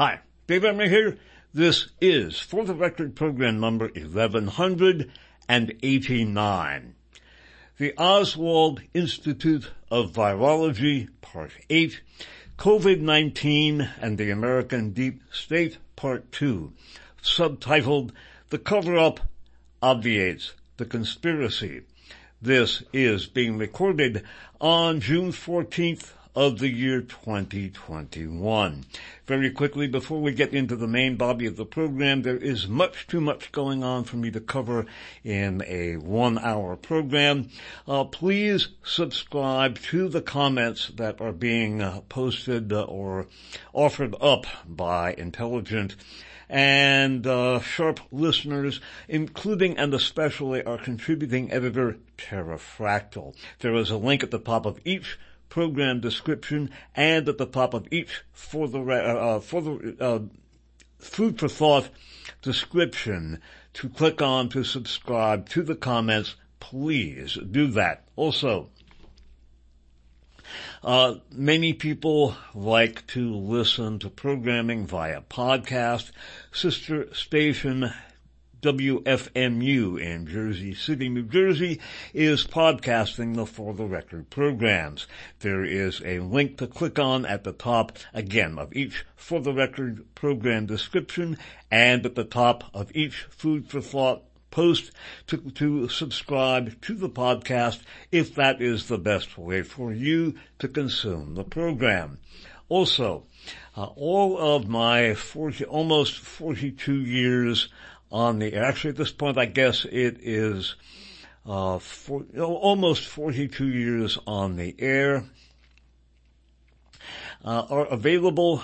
Hi, Dave Emory here. This is, for the record, program number 1189. The Oswald Institute of Virology, Part 8, COVID-19 and the American Deep State, Part 2, subtitled The Cover-Up Obviates the Conspiracy. This is being recorded on June 14th of the year 2021. Very quickly, before we get into the main body of the program, there is much too much going on for me to cover in a one hour program. Uh, please subscribe to the comments that are being uh, posted uh, or offered up by Intelligent and uh, sharp listeners, including and especially our contributing editor, Pterrafractyl. There is a link at the top of each program description and at the top of each for the uh, uh, for the uh, food for thought description to click on to subscribe to the comments. Please do that. Also, uh, many people like to listen to programming via podcast. Sister station WFMU in Jersey City, New Jersey is podcasting the For the Record programs. There is a link to click on at the top, again, of each For the Record program description and at the top of each Food for Thought post to, to subscribe to the podcast if that is the best way for you to consume the program. Also, uh, all of my 40, almost 42 years on the air. Actually, at this point, I guess it is uh, for, almost 42 years on the air. Uh, are available.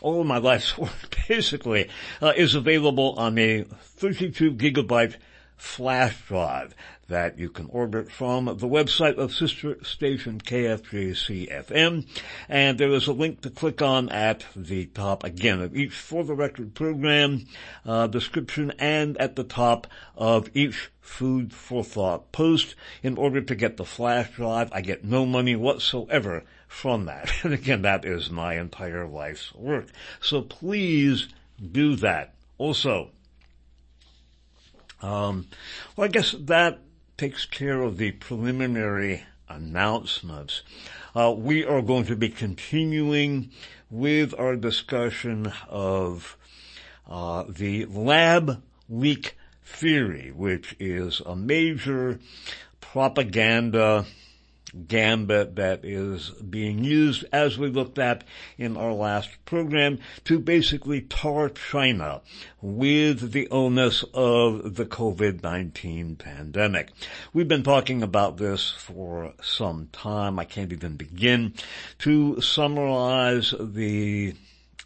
All of my life's work basically uh, is available on a 32 gigabyte flash drive that you can order from the website of sister station KFJC-FM. And there is a link to click on at the top again of each for the record program uh, description and at the top of each food for thought post in order to get the flash drive. I get no money whatsoever from that. And again, that is my entire life's work. So please do that. Also, um, well, I guess that takes care of the preliminary announcements. Uh, we are going to be continuing with our discussion of uh, the lab leak theory, which is a major propaganda gambit that is being used as we looked at in our last program to basically tar China with the onus of the COVID-19 pandemic. We've been talking about this for some time. I can't even begin to summarize the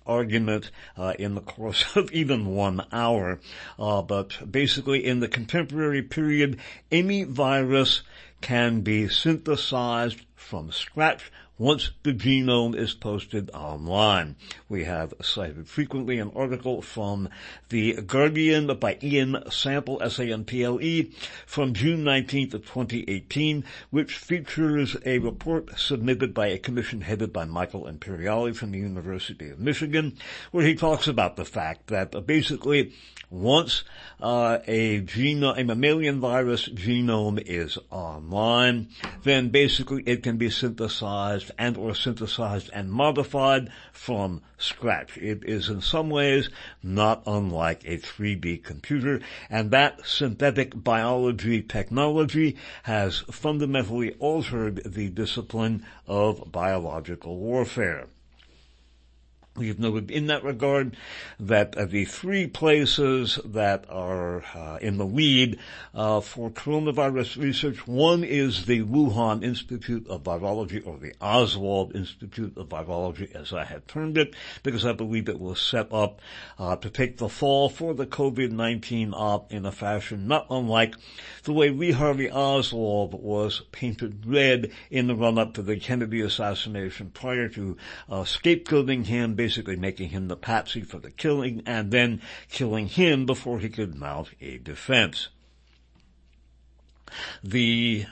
argument uh, in the course of even one hour. Uh, but basically, in the contemporary period, any virus can be synthesized from scratch once the genome is posted online. We have cited frequently an article from The Guardian by Ian Sample, S-A-M-P-L-E, from June 19th of 2018, which features a report submitted by a commission headed by Michael Imperiale from the University of Michigan, where he talks about the fact that basically once uh, a genome, a mammalian virus genome is online, then basically it can be synthesized and or synthesized and modified from scratch. It is in some ways not unlike a 3D computer, and that synthetic biology technology has fundamentally altered the discipline of biological warfare. We've noted in that regard that uh, the three places that are uh, in the lead uh, for coronavirus research, one is the Wuhan Institute of Virology, or the Oswald Institute of Virology, as I have termed it, because I believe it was set up uh, to take the fall for the COVID-19 op in a fashion not unlike the way Lee Harvey Oswald was painted red in the run-up to the Kennedy assassination prior to uh, scapegoating him basically making him the patsy for the killing and then killing him before he could mount a defense. The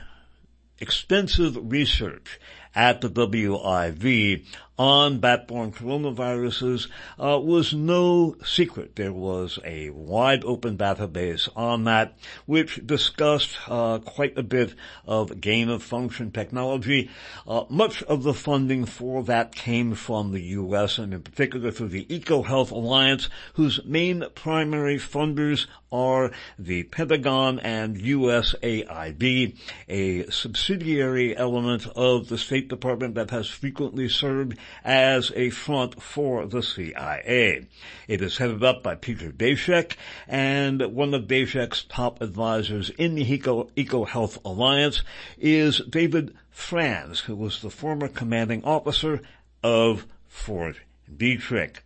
extensive research at the WIV on bat-borne coronaviruses uh, was no secret. There was a wide open database on that which discussed uh, quite a bit of gain of function technology. Uh, much of the funding for that came from the U.S. and in particular through the EcoHealth Alliance, whose main primary funders are the Pentagon and USAID, a subsidiary element of the State Department that has frequently served as a front for the CIA. It is headed up by Peter Daszak, and one of Daszak's top advisors in the Eco, Health Alliance is David Franz, who was the former commanding officer of Fort Detrick.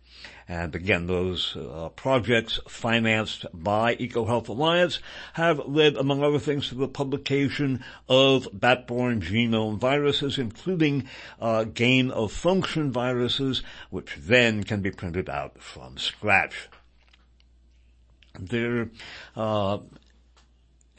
And again, those uh, projects financed by EcoHealth Alliance have led, among other things, to the publication of bat-borne genome viruses, including uh, gain of function viruses, which then can be printed out from scratch. There uh,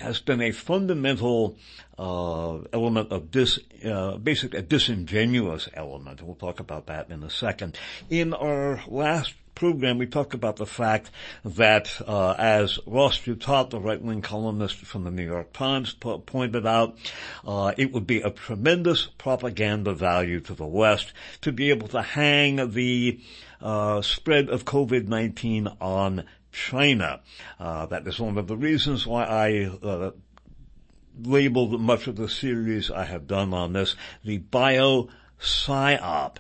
has been a fundamental uh, element of dis, uh, basically a disingenuous element. We'll talk about that in a second. In our last program, we talked about the fact that, uh, as Ross Douthat, the right-wing columnist from the New York Times, po- pointed out, uh, it would be a tremendous propaganda value to the West to be able to hang the uh, spread of COVID-19 on China. Uh, that is one of the reasons why I uh, labeled much of the series I have done on this the bio psyop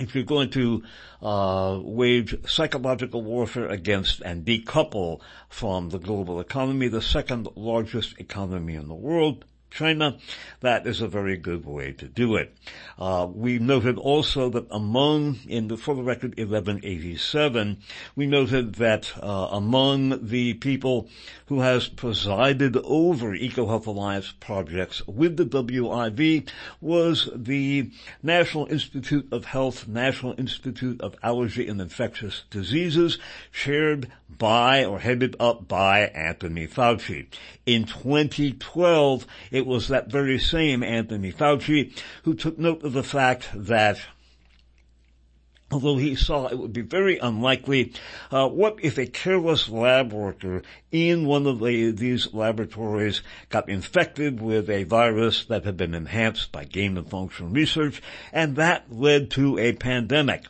if you're going to uh, wage psychological warfare against and decouple from the global economy, the second largest economy in the world, China, that is a very good way to do it. Uh, we noted also that among, in the, for the record, 1187, we noted that uh, among the people who has presided over EcoHealth Alliance projects with the WIV was the National Institute of Health, National Institute of Allergy and Infectious Diseases, chaired by or headed up by Anthony Fauci. In 2012, it was that very same Anthony Fauci who took note of the fact that although he saw it would be very unlikely, uh, what if a careless lab worker in one of the, these laboratories got infected with a virus that had been enhanced by gain of function research, and that led to a pandemic?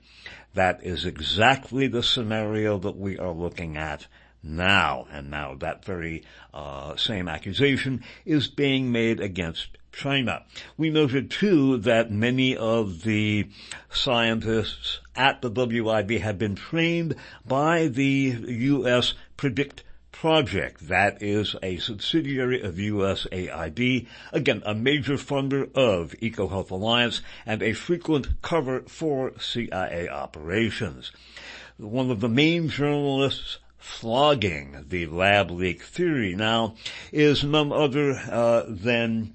That is exactly the scenario that we are looking at now. And now that very uh, same accusation is being made against China. We noted too that many of the scientists at the WIV have been trained by the U.S. Predict Project. That is a subsidiary of USAID. Again, a major funder of EcoHealth Alliance and a frequent cover for CIA operations. One of the main journalists flogging the lab leak theory. Now is none other uh, than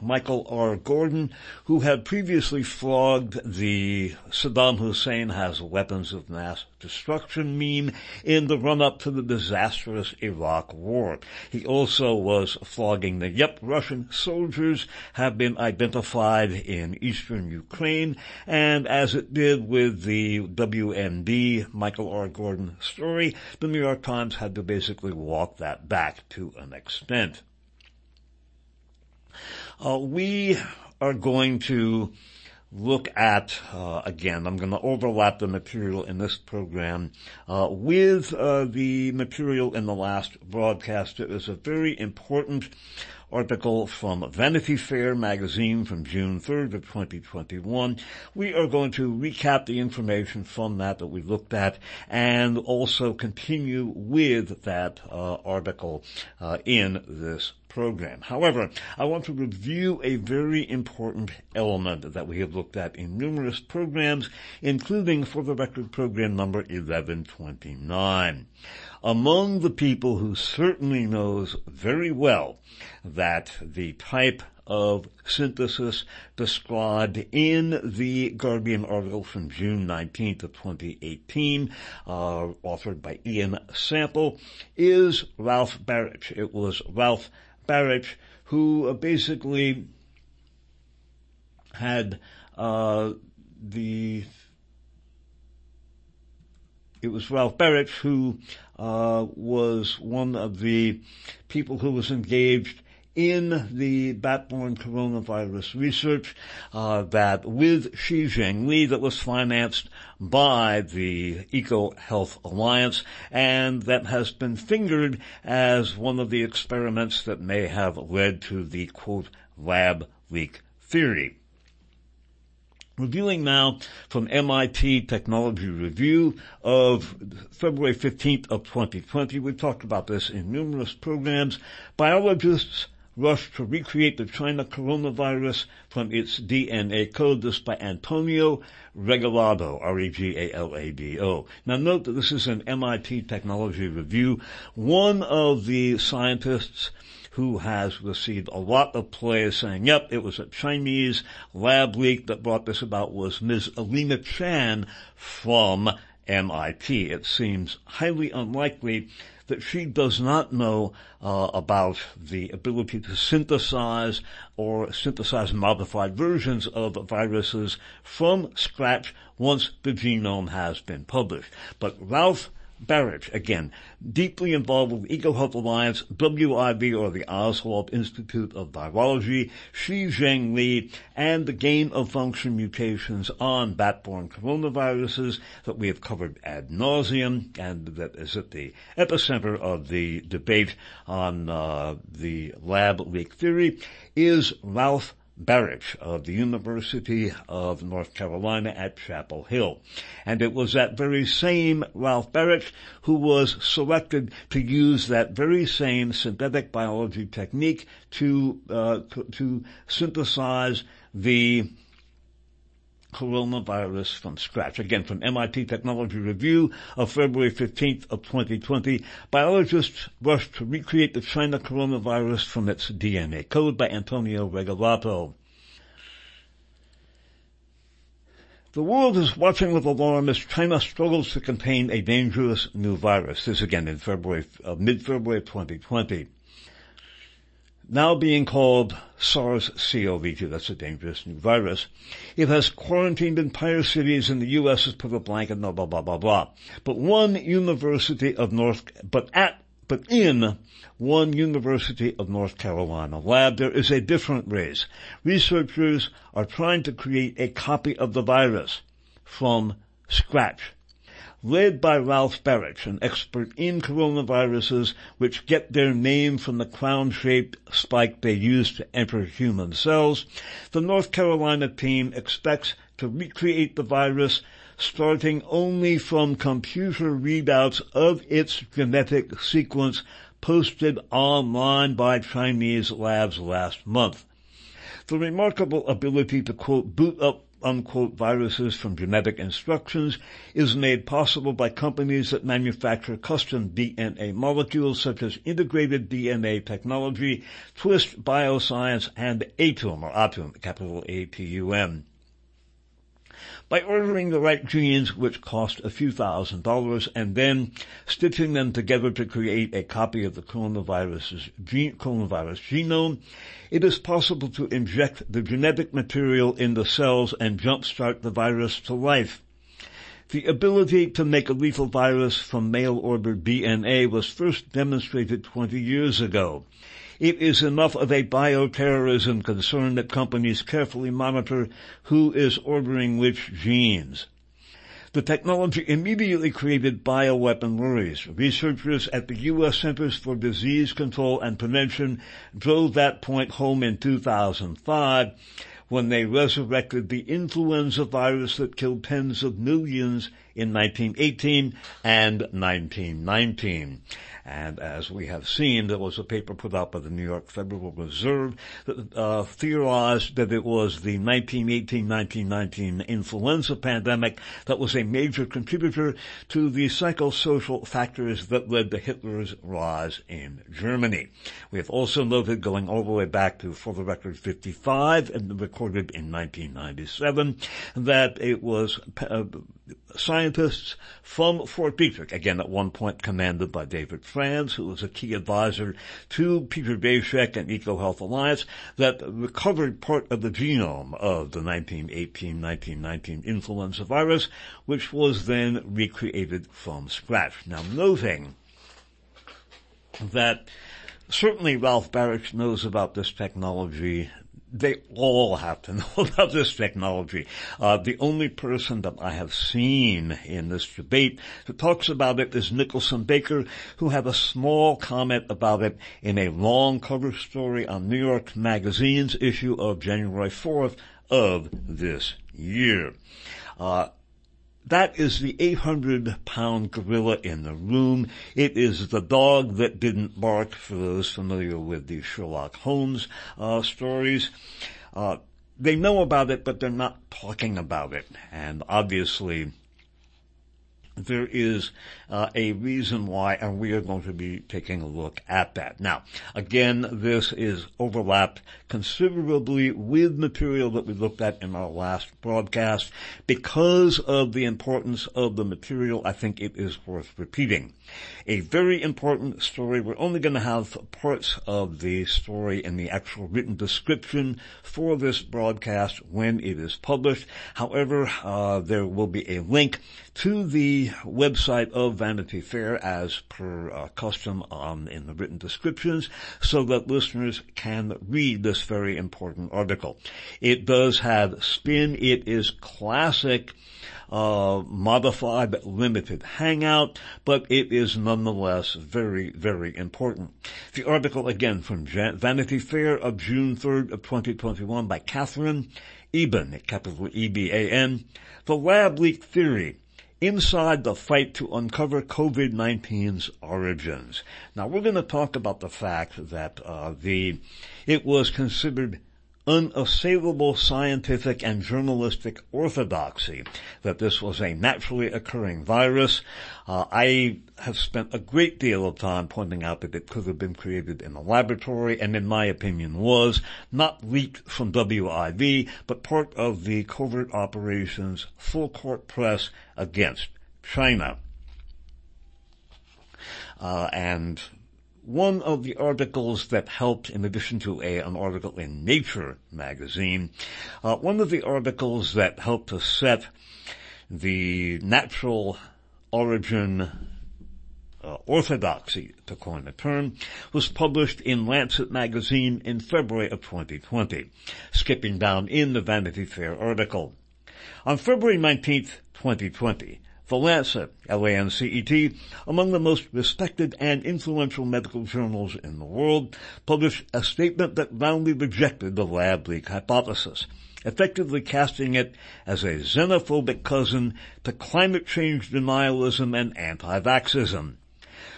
Michael R. Gordon, who had previously flogged the Saddam Hussein has weapons of mass destruction meme in the run-up to the disastrous Iraq War. He also was flogging the, yep, Russian soldiers have been identified in eastern Ukraine, and as it did with the WMD Michael R. Gordon story, the New York Times had to basically walk that back to an extent. Uh, we are going to look at uh, again. I'm going to overlap the material in this program uh, with uh, the material in the last broadcast. It was a very important article from Vanity Fair magazine from June 3rd of 2021. We are going to recap the information from that that we looked at and also continue with that uh, article uh, in this program. However, I want to review a very important element that we have looked at in numerous programs, including for the record program number 1129 among the people who certainly knows very well that the type of synthesis described in the Guardian article from June 19th of 2018, uh, authored by Ian Sample, is Ralph Baric. It was Ralph Baric who basically had uh, the it was Ralph Baric who uh, was one of the people who was engaged in the bat-borne coronavirus research uh, that with Shi Zhengli that was financed by the Eco Health Alliance and that has been fingered as one of the experiments that may have led to the quote lab leak theory. Reviewing now from MIT Technology Review of February 15th of 2020. We've talked about this in numerous programs. Biologists rush to recreate the China coronavirus from its DNA code. This by Antonio Regalado, R-E-G-A-L-A-D-O. Now note that this is an MIT Technology Review. One of the scientists who has received a lot of play saying, yep, it was a Chinese lab leak that brought this about was Ms. Alina Chan from MIT. It seems highly unlikely that she does not know uh, about the ability to synthesize or synthesize modified versions of viruses from scratch once the genome has been published. But Ralph Baric, again, deeply involved with EcoHealth Alliance, WIV or the Oswald Institute of Virology, Shi Zhengli, and the gain of function mutations on bat-borne coronaviruses that we have covered ad nauseum and that is at the epicenter of the debate on uh, the lab leak theory is Ralph Baric of the University of North Carolina at Chapel Hill. And it was that very same Ralph Baric who was selected to use that very same synthetic biology technique to, uh, to, to synthesize the coronavirus from scratch. Again, from MIT Technology Review of February 15th of 2020, biologists rushed to recreate the China coronavirus from its DNA code by Antonio Regalado. The world is watching with alarm as China struggles to contain a dangerous new virus. This again in February, uh, mid-February 2020 now being called SARS-CoV-2, that's a dangerous new virus. It has quarantined entire cities in the U.S. has put a blanket, blah, blah, blah, blah, blah. But one University of North, but at, but in one University of North Carolina lab, there is a different race. Researchers are trying to create a copy of the virus from scratch led by Ralph Baric, an expert in coronaviruses which get their name from the crown-shaped spike they use to enter human cells. The North Carolina team expects to recreate the virus starting only from computer readouts of its genetic sequence posted online by Chinese labs last month. The remarkable ability to quote boot up unquote viruses from genetic instructions is made possible by companies that manufacture custom DNA molecules such as integrated DNA technology, Twist Bioscience, and Atum or Atum, capital A-T-U-M by ordering the right genes which cost a few thousand dollars and then stitching them together to create a copy of the coronavirus genome, it is possible to inject the genetic material in the cells and jumpstart the virus to life. The ability to make a lethal virus from mail-order DNA was first demonstrated 20 years ago. It is enough of a bioterrorism concern that companies carefully monitor who is ordering which genes. The technology immediately created bioweapon worries. Researchers at the U.S. Centers for Disease Control and Prevention drove that point home in 2005 when they resurrected the influenza virus that killed tens of millions in 1918 and 1919. And as we have seen, there was a paper put out by the New York Federal Reserve that uh, theorized that it was the 1918-1919 influenza pandemic that was a major contributor to the psychosocial factors that led to Hitler's rise in Germany. We have also noted, going all the way back to, for the record, 55 and recorded in 1997 that it was uh, scientists from Fort Detrick, again at one point commanded by David Franz, who was a key advisor to Peter Daszak and EcoHealth Alliance, that recovered part of the genome of the 1918-1919 influenza virus, which was then recreated from scratch. Now noting that certainly Ralph Baric knows about this technology they all have to know about this technology. Uh, the only person that I have seen in this debate who talks about it is Nicholson Baker, who had a small comment about it in a long cover story on New York Magazine's issue of January 4th of this year. Uh, that is the 800 pound gorilla in the room. It is the dog that didn't bark for those familiar with the Sherlock Holmes uh, stories. Uh, they know about it, but they're not talking about it. And obviously, there is uh, a reason why, and we are going to be taking a look at that. Now, again, this is overlapped considerably with material that we looked at in our last broadcast. Because of the importance of the material, I think it is worth repeating. A very important story. We're only going to have parts of the story in the actual written description for this broadcast when it is published. However, uh, there will be a link to the website of Vanity Fair as per uh, custom um, in the written descriptions so that listeners can read this very important article. It does have spin. It is classic uh, modified limited hangout, but it is nonetheless very, very important. The article again from Vanity Fair of June 3rd of 2021 by Katherine Eban, capital E-B-A-N, The Lab Leak Theory, inside the fight to uncover COVID-19's origins. Now we're going to talk about the fact that uh, the it was considered unassailable scientific and journalistic orthodoxy that this was a naturally occurring virus. Uh, I have spent a great deal of time pointing out that it could have been created in a laboratory and in my opinion was not leaked from WIV, but part of the covert operations full court press against China. Uh, and one of the articles that helped, in addition to a, an article in Nature magazine, uh, one of the articles that helped to set the natural origin uh, orthodoxy, to coin the term, was published in Lancet magazine in February of 2020, skipping down in the Vanity Fair article. On February 19th, 2020, the Lancet, L-A-N-C-E-T, among the most respected and influential medical journals in the world, published a statement that roundly rejected the lab leak hypothesis, effectively casting it as a xenophobic cousin to climate change denialism and anti-vaxxism.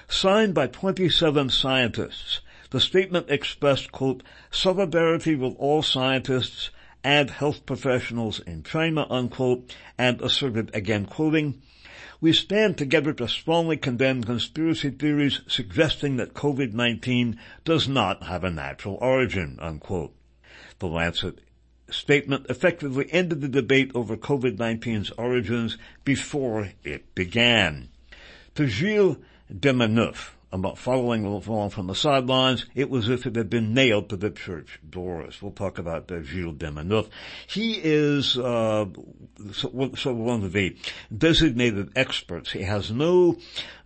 Signed by 27 scientists, the statement expressed, quote, solidarity with all scientists and health professionals in China, unquote, and asserted, again quoting, we stand together to strongly condemn conspiracy theories suggesting that COVID-19 does not have a natural origin, unquote. The Lancet statement effectively ended the debate over COVID-19's origins before it began. To Gilles Demaneuf, about following along from the sidelines, it was as if it had been nailed to the church doors. We'll talk about uh, Gilles Demaneuf. He is uh, so, so one of the designated experts. He has no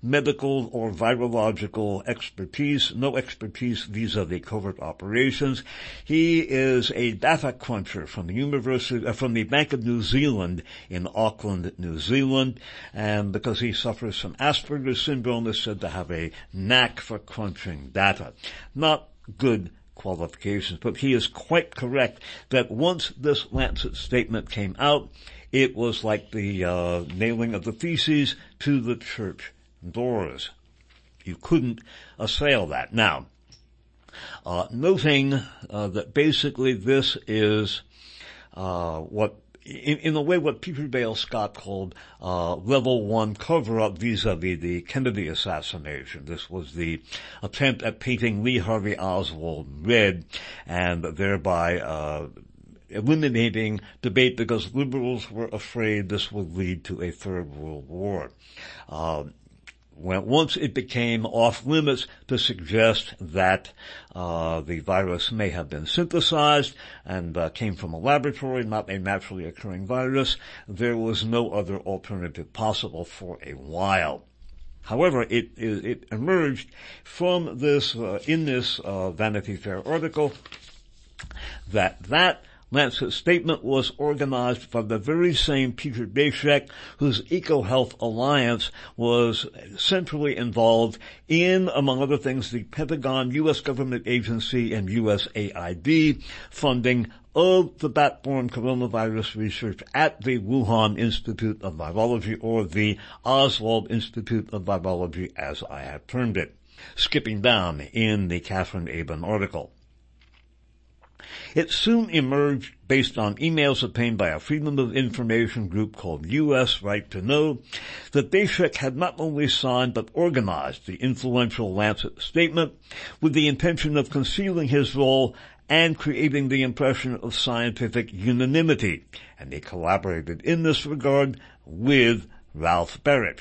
medical or virological expertise, no expertise vis-a-vis covert operations. He is a data cruncher from the University, uh, from the Bank of New Zealand in Auckland, New Zealand, and because he suffers from Asperger's syndrome, is said to have a knack for crunching data. Not good qualifications, but he is quite correct that once this Lancet statement came out, it was like the uh, nailing of the theses to the church doors. You couldn't assail that. Now, uh, noting uh, that basically this is uh, what in, in, a way what Peter Dale Scott called uh, level one cover-up vis-a-vis the Kennedy assassination. This was the attempt at painting Lee Harvey Oswald red and thereby uh, eliminating debate because liberals were afraid this would lead to a third world war. Uh, once it became off limits to suggest that uh, the virus may have been synthesized and uh, came from a laboratory, not a naturally occurring virus, there was no other alternative possible for a while. However, it, it, it emerged from this, uh, in this uh, Vanity Fair article, that that Lancet statement was organized by the very same Peter Daszak whose EcoHealth Alliance was centrally involved in, among other things, the Pentagon, U.S. government agency, and USAID funding of the bat-borne coronavirus research at the Wuhan Institute of Virology or the Oswald Institute of Virology as I have termed it. Skipping down in the Katherine Eban article. It soon emerged based on emails obtained by a Freedom of Information group called U.S. Right to Know that Daszak had not only signed but organized the influential Lancet statement with the intention of concealing his role and creating the impression of scientific unanimity, and he collaborated in this regard with Ralph Baric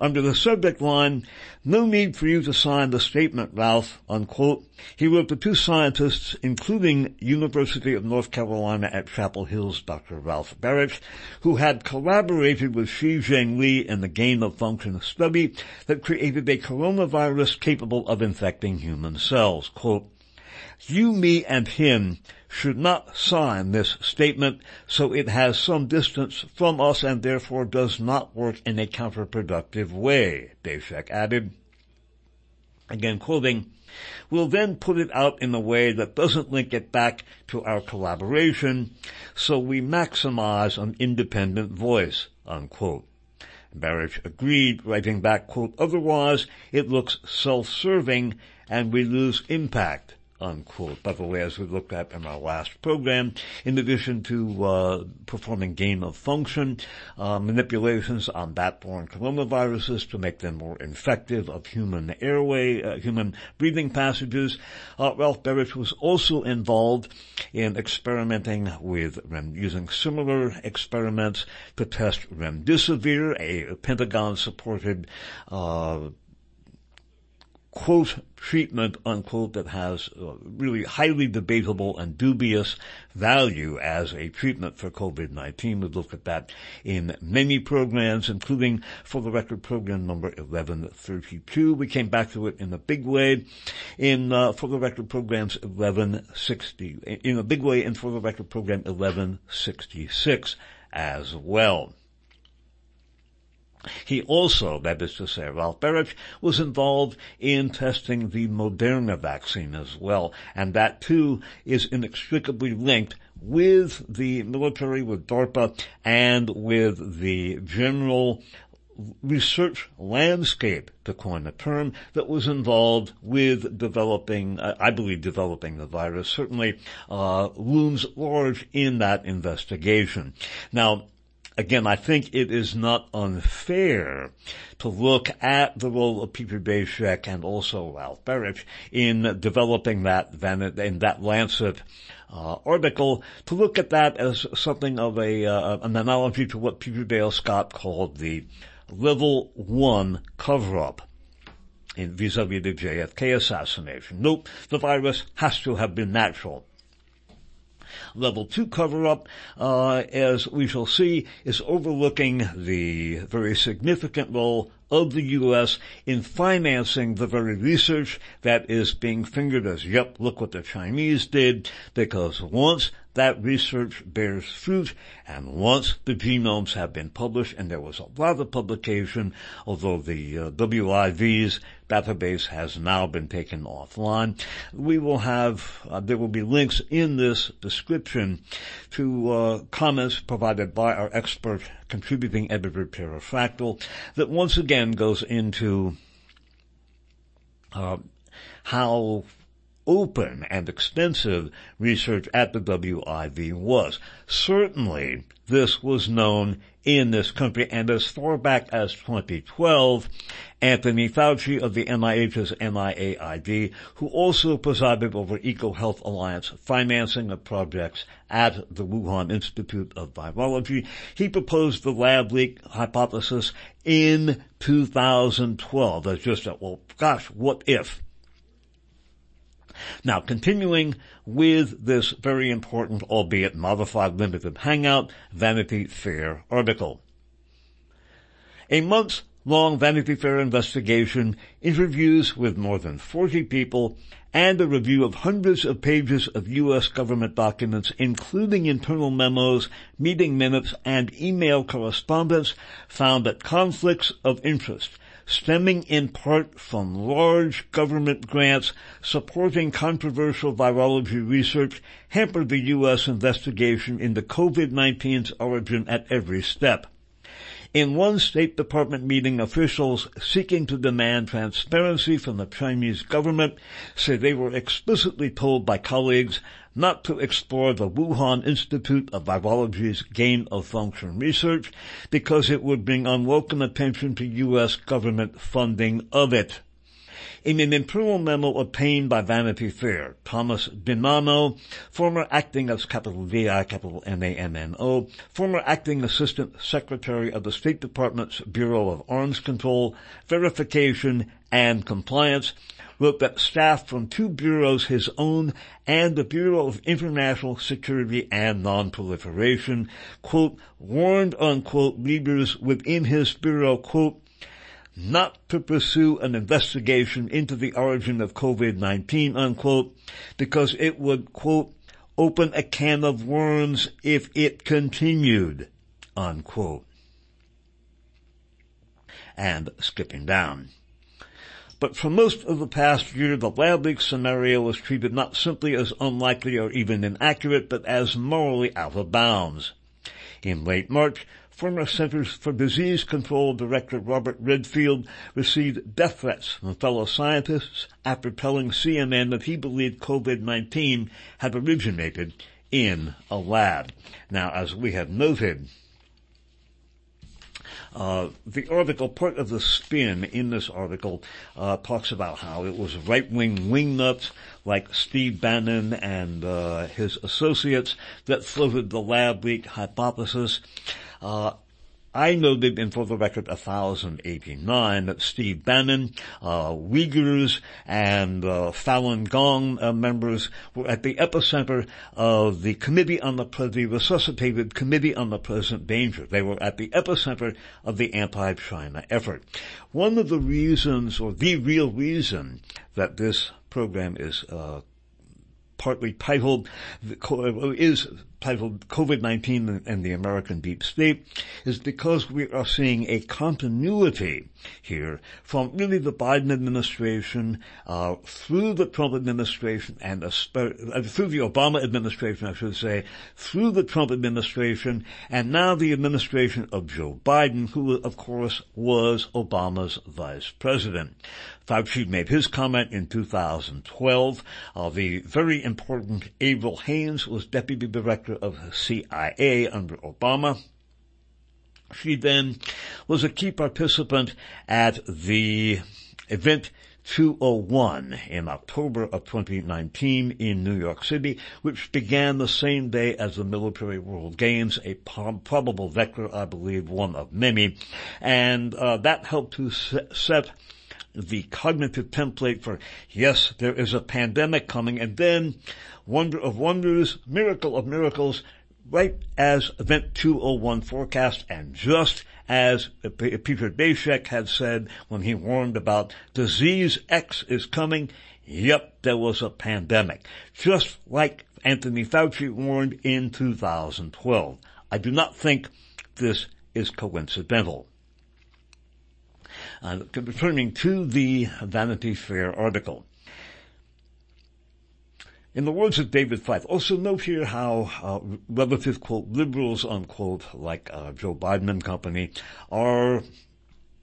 under the subject line, no need for you to sign the statement, Ralph, unquote. He wrote to two scientists, including University of North Carolina at Chapel Hill's Dr. Ralph Baric, who had collaborated with Shi Zhengli in the gain of function study that created a coronavirus capable of infecting human cells. Quote, you, me, and him should not sign this statement so it has some distance from us and therefore does not work in a counterproductive way, Daszak added. Again quoting, we'll then put it out in a way that doesn't link it back to our collaboration so we maximize an independent voice, unquote. Baric agreed, writing back, quote, otherwise it looks self-serving and we lose impact, unquote. By the way, as we looked at in our last program, in addition to uh, performing gain of function uh, manipulations on bat-borne coronaviruses to make them more infective of human airway, uh, human breathing passages, uh, Ralph Baric was also involved in experimenting with rem- using similar experiments to test remdesivir, a Pentagon-supported uh, quote treatment unquote that has really highly debatable and dubious value as a treatment for COVID-19. We've looked at that in many programs, including for the record program number 1132. We came back to it in a big way in, uh, for the record programs 1160, in a big way in for the record program 1166 as well. He also, that is to say, Ralph Baric, was involved in testing the Moderna vaccine as well, and that too is inextricably linked with the military, with DARPA, and with the general research landscape, to coin a term, that was involved with developing, I believe developing the virus, certainly uh, looms large in that investigation. Now, again, I think it is not unfair to look at the role of Peter Daszak and also Ralph Baric in developing that in that Lancet uh, article to look at that as something of a uh, an analogy to what Peter Dale Scott called the level one cover-up in vis-a-vis the JFK assassination. Nope, the virus has to have been natural. Level 2 cover-up, uh, as we shall see, is overlooking the very significant role of the U.S. in financing the very research that is being fingered as, yep, look what the Chinese did, because once that research bears fruit, and once the genomes have been published, and there was a lot of publication, although the uh, WIV's database has now been taken offline, we will have, uh, there will be links in this description to uh, comments provided by our expert contributing editor Pterrafractyl that once again goes into uh, how open and extensive research at the WIV was. Certainly, this was known in this country, and as far back as 2012, Anthony Fauci of the NIH's NIAID, who also presided over EcoHealth Alliance financing of projects at the Wuhan Institute of Virology, he proposed the lab leak hypothesis in 2012 as just a, well, gosh, what if? Now, continuing with this very important, albeit modified limited hangout, Vanity Fair article. A month's long Vanity Fair investigation, interviews with more than 40 people, and a review of hundreds of pages of U.S. government documents, including internal memos, meeting minutes, and email correspondence, found that conflicts of interest stemming in part from large government grants supporting controversial virology research hampered the U.S. investigation into COVID-19's origin at every step. In one State Department meeting, officials seeking to demand transparency from the Chinese government say they were explicitly told by colleagues not to explore the Wuhan Institute of Virology's gain of function research because it would bring unwelcome attention to U.S. government funding of it. In an internal memo obtained by Vanity Fair, Thomas DiNanno, former acting as capital VI, capital N-A-N-N-O, former acting assistant secretary of the State Department's Bureau of Arms Control, Verification, and Compliance, wrote that staff from two bureaus, his own and the Bureau of International Security and Nonproliferation, quote, warned, unquote, leaders within his bureau, quote, not to pursue an investigation into the origin of COVID-19, unquote, because it would, quote, open a can of worms if it continued, unquote. And skipping down. But for most of the past year, the lab leak scenario was treated not simply as unlikely or even inaccurate, but as morally out of bounds. In late March, former Centers for Disease Control Director Robert Redfield received death threats from fellow scientists after telling CNN that he believed COVID-19 had originated in a lab. Now, as we have noted, uh, the article, part of the spin in this article, uh, talks about how it was right-wing wingnuts like Steve Bannon and uh, his associates that floated the lab leak hypothesis. I noted in For the Record 1089 that Steve Bannon, uh, Uyghurs, and uh, Falun Gong uh, members were at the epicenter of the Committee on the, the Resuscitated Committee on the Present Danger. They were at the epicenter of the anti-China effort. One of the reasons, or the real reason, that this program is uh, partly titled, is titled COVID-19 and the American Deep State is because we are seeing a continuity here from really the Biden administration uh, through the Trump administration and uh, through the Obama administration, I should say, through the Trump administration and now the administration of Joe Biden, who of course was Obama's vice president. Fauci made his comment in 2012. Uh, the very important Avril Haines was deputy director of CIA under Obama. She then was a key participant at the event 201 in October of 2019 in New York City, which began the same day as the Military World Games, a probable vector, I believe, one of many. And uh, that helped to set the cognitive template for, yes, there is a pandemic coming, and then wonder of wonders, miracle of miracles, right as Event 201 forecast and just as Peter Daszak had said when he warned about disease X is coming, yep, there was a pandemic. Just like Anthony Fauci warned in 2012. I do not think this is coincidental. Uh, returning to the Vanity Fair article. In the words of David Feith, also note here how uh, relative, quote, liberals, unquote, like uh, Joe Biden and company, are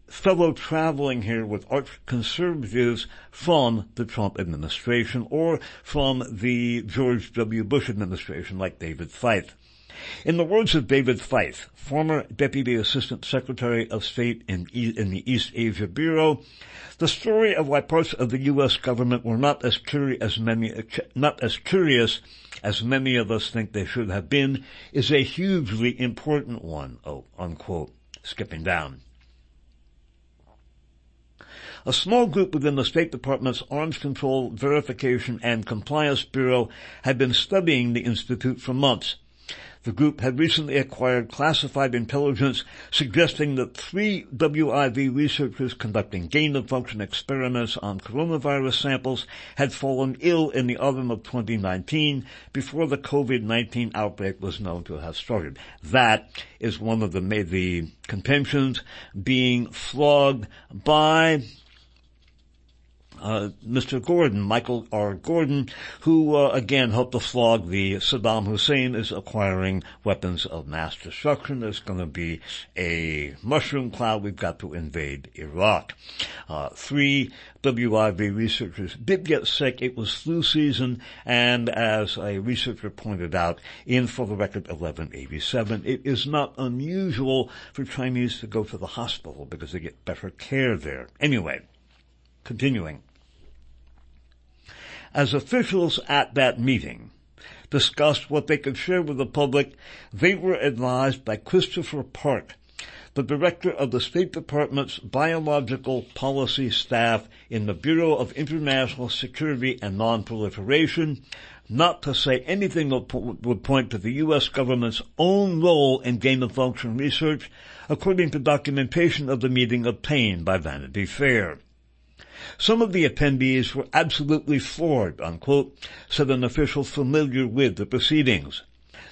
fellow traveling here with arch conservatives from the Trump administration or from the George W. Bush administration like David Feith. In the words of David Feith, former Deputy Assistant Secretary of State in, in the East Asia Bureau, the story of why parts of the U.S. government were not as curious as many, not as curious as many of us think they should have been is a hugely important one, oh, unquote, skipping down. A small group within the State Department's Arms Control Verification and Compliance Bureau had been studying the Institute for months. The group had recently acquired classified intelligence suggesting that three WIV researchers conducting gain-of-function experiments on coronavirus samples had fallen ill in the autumn of 2019 before the COVID-19 outbreak was known to have started. That is one of the, the contentions being flogged by uh, Mr. Gordon, Michael R. Gordon, who uh, again helped to flog the Saddam Hussein is acquiring weapons of mass destruction. There's going to be a mushroom cloud. We've got to invade Iraq. Uh, three WIV researchers did get sick. It was flu season, and as a researcher pointed out in For the Record 1187, it is not unusual for Chinese to go to the hospital because they get better care there. Anyway, continuing as officials at that meeting discussed what they could share with the public, they were advised by Christopher Park, the director of the State Department's Biological Policy Staff in the Bureau of International Security and Nonproliferation, not to say anything that would point to the U.S. government's own role in gain-of-function research, according to documentation of the meeting obtained by Vanity Fair. Some of the attendees were absolutely floored, unquote, said an official familiar with the proceedings.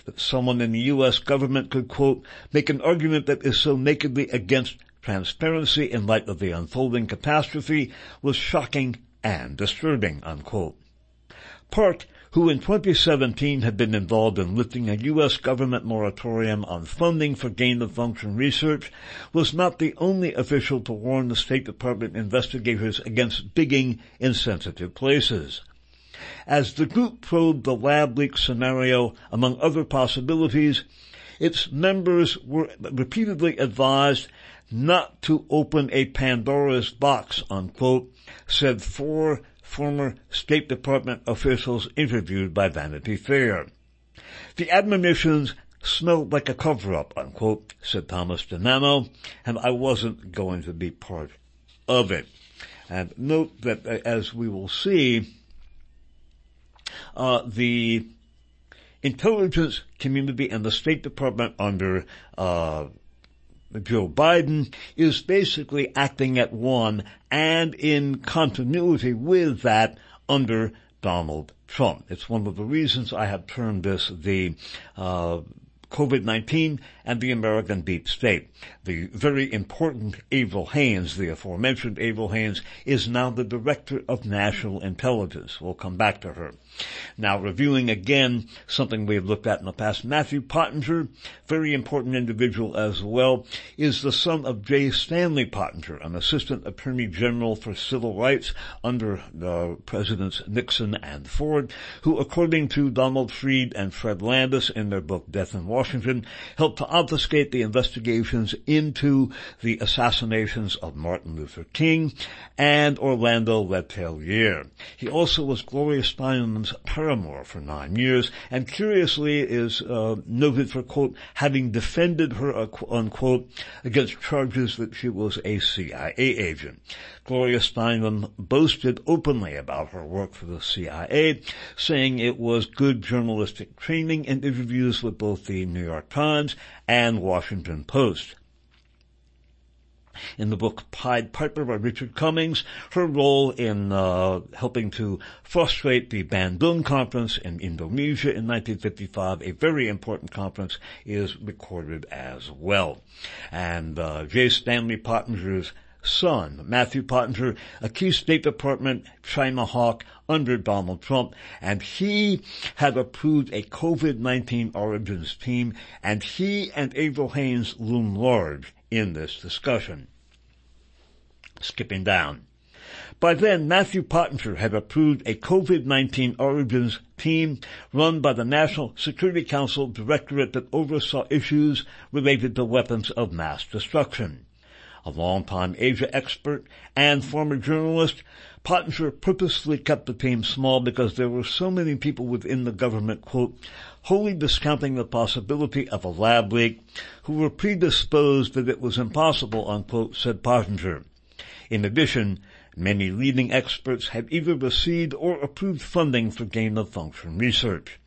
That someone in the U.S. government could, quote, make an argument that is so nakedly against transparency in light of the unfolding catastrophe was shocking and disturbing, unquote. Park who in 2017 had been involved in lifting a U.S. government moratorium on funding for gain-of-function research, was not the only official to warn the State Department investigators against digging in sensitive places. As the group probed the lab leak scenario, among other possibilities, its members were repeatedly advised not to open a Pandora's box, unquote, said four former State Department officials interviewed by Vanity Fair. The admonitions smelled like a cover-up, unquote, said Thomas DiNanno, and I wasn't going to be part of it. And note that uh, as we will see, uh, the intelligence community and the State Department under uh, Joe Biden is basically acting at one and in continuity with that under Donald Trump. It's one of the reasons I have termed this the uh, COVID-19 and the American deep state. The very important Avril Haines, the aforementioned Avril Haines, is now the Director of National Intelligence. We'll come back to her. Now, reviewing again something we have looked at in the past, Matthew Pottinger, very important individual as well, is the son of J. Stanley Pottinger, an Assistant Attorney General for Civil Rights under the Presidents Nixon and Ford, who, according to Donald Freed and Fred Landis in their book Death in Washington, helped to obfuscate the investigations into the assassinations of Martin Luther King and Orlando Letelier. He also was Gloria Paramour for nine years, and curiously is uh, noted for, quote, having defended her, uh, unquote, against charges that she was a CIA agent. Gloria Steinem boasted openly about her work for the CIA, saying it was good journalistic training and interviews with both the New York Times and Washington Post. In the book Pied Piper by Richard Cummings, her role in uh, helping to frustrate the Bandung Conference in Indonesia in 1955, a very important conference, is recorded as well. And uh, J. Stanley Pottinger's son, Matthew Pottinger, a key State Department China hawk under Donald Trump, and he had approved a COVID-19 origins team, and he and Avril Haines loom large in this discussion. skipping down. By then, Matthew Pottinger had approved a COVID-19 origins team run by the National Security Council Directorate that oversaw issues related to weapons of mass destruction. A longtime Asia expert and former journalist, Pottinger purposely kept the team small because there were so many people within the government, quote, wholly discounting the possibility of a lab leak, who were predisposed that it was impossible, unquote, said Pottinger. In addition, many leading experts have either received or approved funding for gain of function research.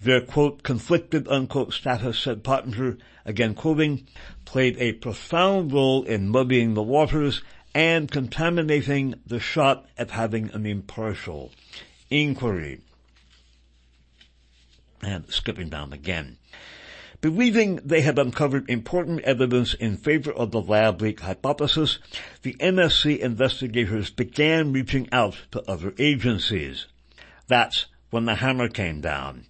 Their quote, conflicted unquote status, said Pottinger, again quoting, played a profound role in muddying the waters and contaminating the shot at having an impartial inquiry. And skipping down again. Believing they had uncovered important evidence in favor of the lab leak hypothesis, the NSC investigators began reaching out to other agencies. That's when the hammer came down.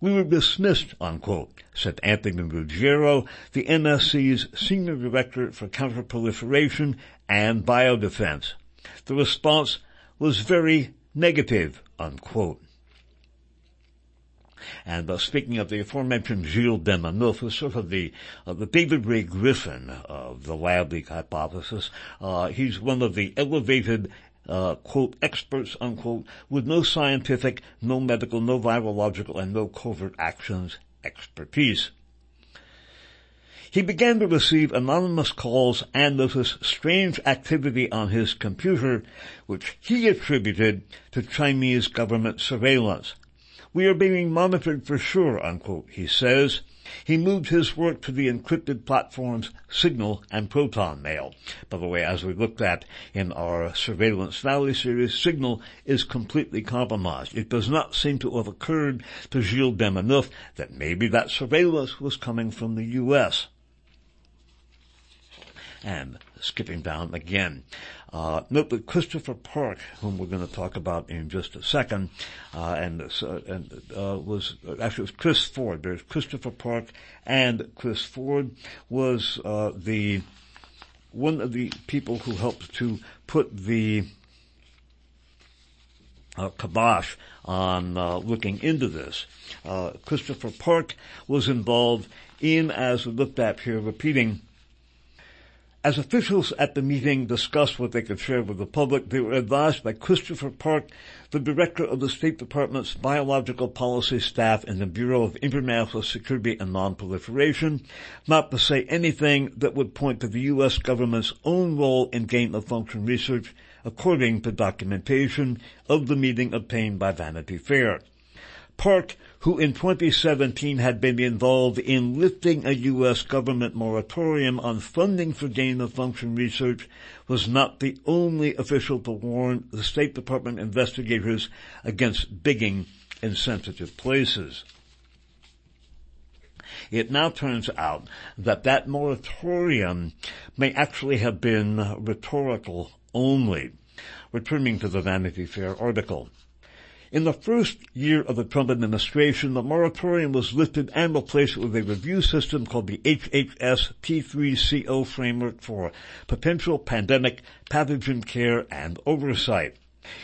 We were dismissed, unquote, said Anthony Ruggiero, the NSC's Senior Director for Counterproliferation and Biodefense. The response was very negative, unquote. And uh, speaking of the aforementioned Gilles Demaneuf, who's sort of the uh, the David Ray Griffin of the lab leak hypothesis, uh, he's one of the elevated uh, quote, experts, unquote, with no scientific, no medical, no virological, and no covert actions expertise. He began to receive anonymous calls and notice strange activity on his computer, which he attributed to Chinese government surveillance. We are being monitored for sure, unquote, he says. He moved his work to the encrypted platforms Signal and Proton Mail. By the way, as we looked at in our Surveillance Valley series, Signal is completely compromised. It does not seem to have occurred to Gilles Demaneuf that maybe that surveillance was coming from the U.S. And skipping down again. Uh, note that Christopher Park, whom we're going to talk about in just a second, uh, and, uh, and uh, was actually it was Chris Ford. There's Christopher Park and Chris Ford was uh, the one of the people who helped to put the uh, kibosh on uh, looking into this. Uh, Christopher Park was involved in, as we looked at here, repeating as officials at the meeting discussed what they could share with the public, they were advised by Christopher Park, the director of the State Department's Biological Policy Staff in the Bureau of International Security and Nonproliferation, not to say anything that would point to the U.S. government's own role in gain-of-function research, according to documentation of the meeting obtained by Vanity Fair. Park, who in 2017 had been involved in lifting a U.S. government moratorium on funding for gain-of-function research, was not the only official to warn the State Department investigators against bigging in sensitive places. It now turns out that that moratorium may actually have been rhetorical only. Returning to the Vanity Fair article. In the first year of the Trump administration, the moratorium was lifted and replaced with a review system called the HHS P3CO framework for potential pandemic pathogen care and oversight.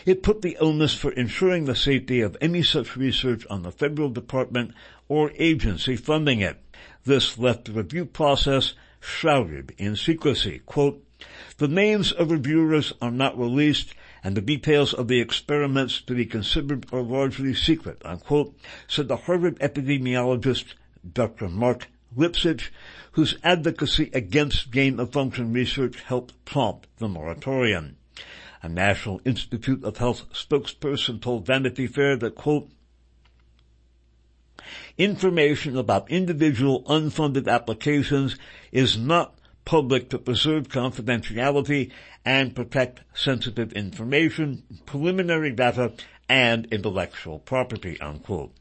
It put the onus for ensuring the safety of any such research on the federal department or agency funding it. This left the review process shrouded in secrecy. Quote, the names of reviewers are not released and the details of the experiments to be considered are largely secret, unquote, said the Harvard epidemiologist Dr. Mark Lipsitch, whose advocacy against gain-of-function research helped prompt the moratorium. A National Institute of Health spokesperson told Vanity Fair that, quote, information about individual unfunded applications is not public to preserve confidentiality and protect sensitive information, preliminary data, and intellectual property, unquote.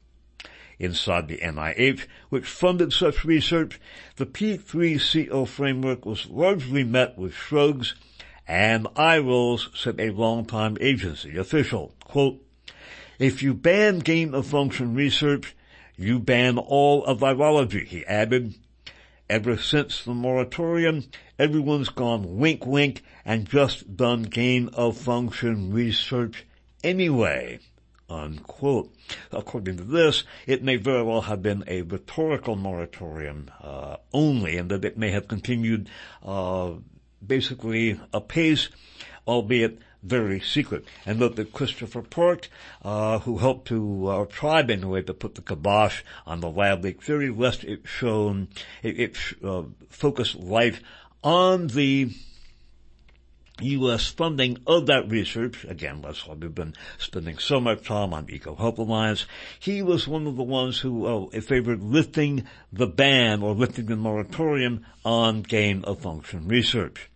Inside the NIH, which funded such research, the P3CO framework was largely met with shrugs and eye rolls, said a longtime agency official. Quote, if you ban gain of function research, you ban all of virology, he added. Ever since the moratorium, everyone's gone wink wink and just done gain of function research anyway. Unquote. According to this, it may very well have been a rhetorical moratorium uh, only, and that it may have continued uh, basically apace, albeit very secret. And look that Christopher Park, uh, who helped to, uh, tried anyway to put the kibosh on the lab leak theory, lest it shown, it, it uh, focused on the U.S. funding of that research, again, that's why we've been spending so much time on EcoHealth Alliance. He was one of the ones who uh, favored lifting the ban or lifting the moratorium on gain of function research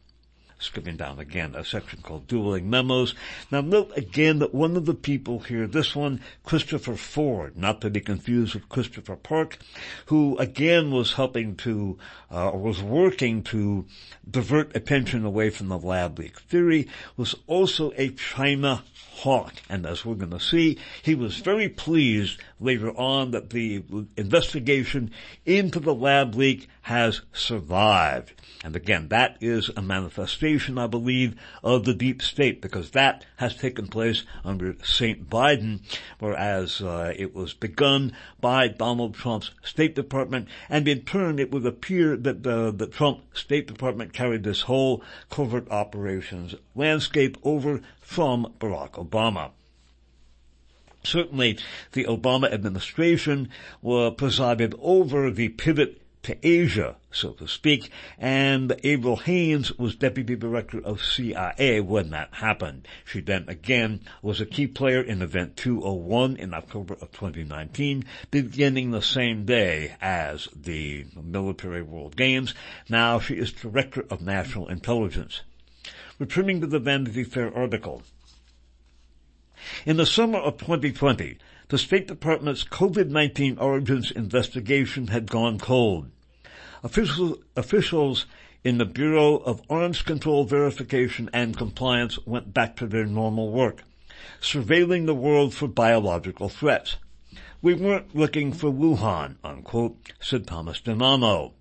skipping down again, a section called Dueling Memos. Now note again that one of the people here, this one, Christopher Ford, not to be confused with Christopher Park, who again was helping to, uh, was working to divert attention away from the lab leak theory, was also a China hawk. And as we're going to see, he was very pleased later on that the investigation into the lab leak has survived. And again, that is a manifestation, I believe, of the deep state because that has taken place under St. Biden, whereas uh, it was begun by Donald Trump's State Department, and in turn it would appear that uh, the Trump State Department carried this whole covert operations landscape over from Barack Obama. Certainly, the Obama administration presided over the pivot to Asia, so to speak, and Avril Haines was deputy director of CIA when that happened. She then again was a key player in Event 201 in October of 2019, beginning the same day as the Military World Games. Now she is director of national intelligence. Returning to the Vanity Fair article. In the summer of 2020, the State Department's COVID-19 origins investigation had gone cold. Officials, officials in the Bureau of Arms Control Verification and Compliance went back to their normal work, surveilling the world for biological threats. We weren't looking for Wuhan, unquote, said Thomas DiNanno.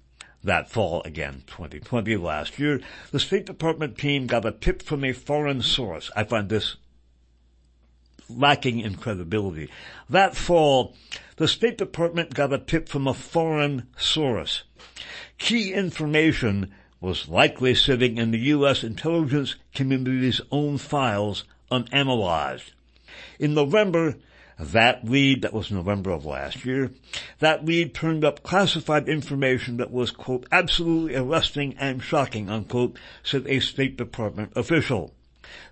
That fall, again, 2020 last year, the State Department team got a tip from a foreign source. I find this lacking in credibility. That fall, the State Department got a tip from a foreign source. Key information was likely sitting in the U.S. intelligence community's own files unanalyzed. In November, that lead, that was November of last year, that lead turned up classified information that was, quote, absolutely arresting and shocking, unquote, said a State Department official.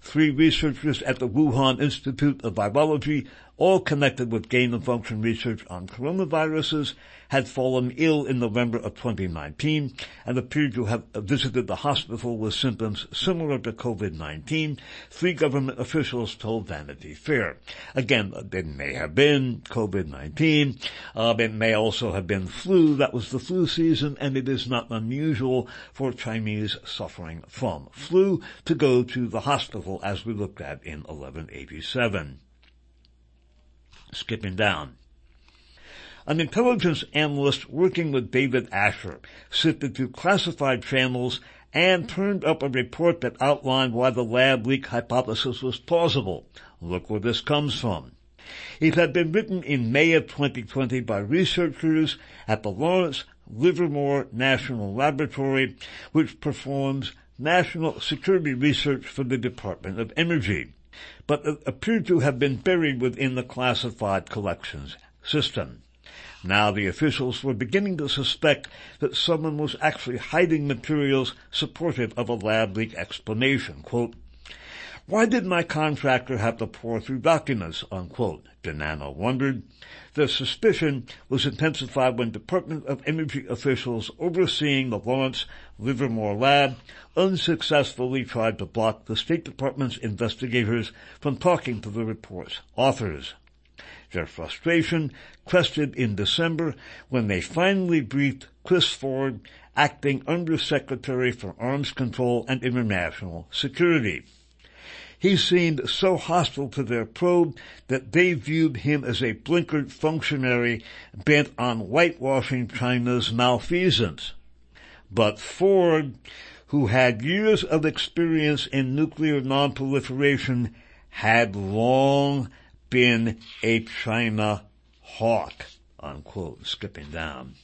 Three researchers at the Wuhan Institute of Virology all connected with gain of function research on coronaviruses, had fallen ill in November of 2019 and appeared to have visited the hospital with symptoms similar to COVID-19, three government officials told Vanity Fair. Again, it may have been COVID-19, uh, it may also have been flu, that was the flu season, and it is not unusual for Chinese suffering from flu to go to the hospital as we looked at in 1187 skipping down. An intelligence analyst working with David Asher sifted through classified channels and turned up a report that outlined why the lab leak hypothesis was plausible. Look where this comes from. It had been written in May of 2020 by researchers at the Lawrence Livermore National Laboratory, which performs national security research for the Department of Energy but appeared to have been buried within the classified collections system. Now the officials were beginning to suspect that someone was actually hiding materials supportive of a lab leak explanation. Quote, why did my contractor have to pour through documents? Unquote. DiNanno wondered. The suspicion was intensified when Department of Energy officials overseeing the Lawrence Livermore lab unsuccessfully tried to block the State Department's investigators from talking to the report's authors. Their frustration crested in December when they finally briefed Chris Ford, acting Undersecretary for Arms Control and International Security. He seemed so hostile to their probe that they viewed him as a blinkered functionary bent on whitewashing China's malfeasance. but Ford, who had years of experience in nuclear nonproliferation, had long been a China hawk, unquote, skipping down.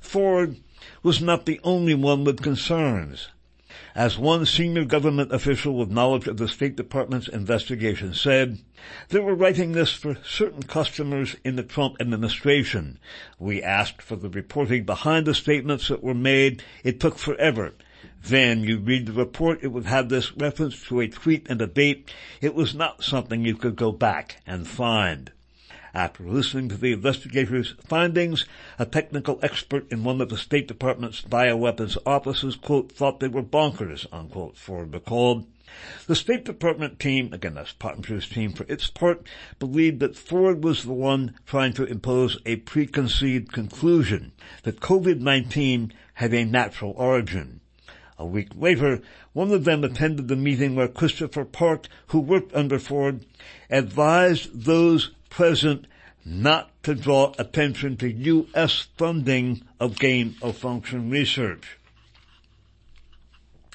Ford was not the only one with concerns. As one senior government official with knowledge of the State Department's investigation said, they were writing this for certain customers in the Trump administration. We asked for the reporting behind the statements that were made. It took forever. Then you read the report, it would have this reference to a tweet and a date. It was not something you could go back and find. After listening to the investigators' findings, a technical expert in one of the State Department's bioweapons offices, quote, thought they were bonkers, unquote, Ford recalled. The State Department team, again that's Pottinger's team for its part, believed that Ford was the one trying to impose a preconceived conclusion that COVID-19 had a natural origin. A week later, one of them attended the meeting where Christopher Park, who worked under Ford, advised those present not to draw attention to U.S. funding of gain of function research.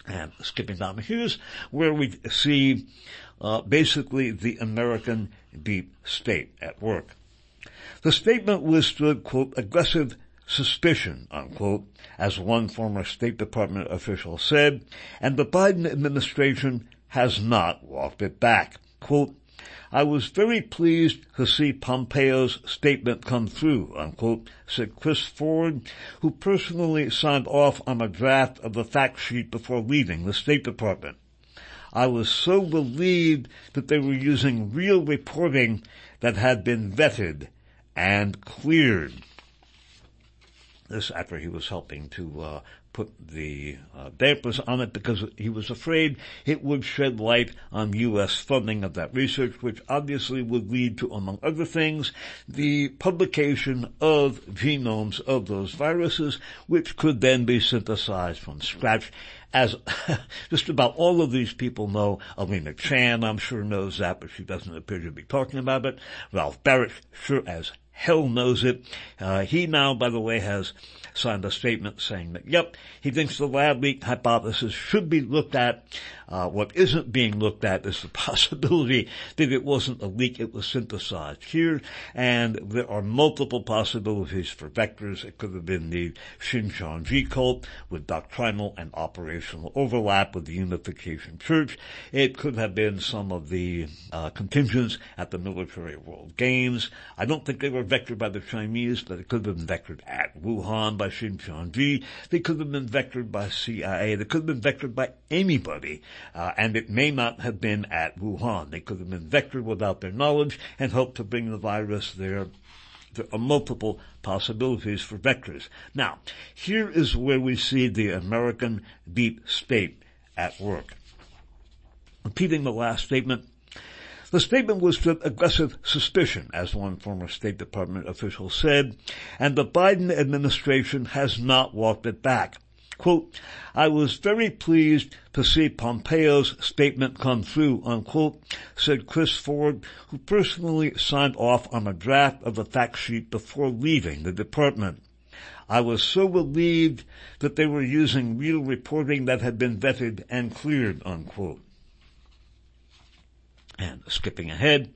And skipping down, here's where we see uh, basically the American deep state at work. The statement withstood, quote, aggressive suspicion, unquote, as one former State Department official said, and the Biden administration has not walked it back. Quote, I was very pleased to see Pompeo's statement come through, unquote, said Chris Ford, who personally signed off on a draft of the fact sheet before leaving the State Department. I was so relieved that they were using real reporting that had been vetted and cleared. This after he was helping to uh, put the uh, dampers on it because he was afraid it would shed light on U.S. funding of that research, which obviously would lead to, among other things, the publication of genomes of those viruses, which could then be synthesized from scratch as just about all of these people know, Alina Chan, I'm sure knows that, but she doesn't appear to be talking about it. Ralph Baric sure as hell knows it. Uh, he now, by the way, has signed a statement saying that, yep, he thinks the lab leak hypothesis should be looked at. Uh, what isn't being looked at is the possibility that it wasn't a leak, it was synthesized here, and there are multiple possibilities for vectors. It could have been the Shincheonji cult with doctrinal and operational overlap with the Unification Church. It could have been some of the uh, contingents at the Military World Games. I don't think they were vectored by the Chinese, but it could have been vectored at Wuhan by Shincheonji. They could have been vectored by CIA. They could have been vectored by anybody. Uh, and it may not have been at Wuhan. They could have been vectored without their knowledge and helped to bring the virus there. There are multiple possibilities for vectors. Now, here is where we see the American deep state at work. Repeating the last statement, the statement was with aggressive suspicion, as one former State Department official said, and the Biden administration has not walked it back. Quote, I was very pleased to see Pompeo's statement come through, unquote, said Chris Ford, who personally signed off on a draft of the fact sheet before leaving the department. I was so relieved that they were using real reporting that had been vetted and cleared, unquote. And skipping ahead,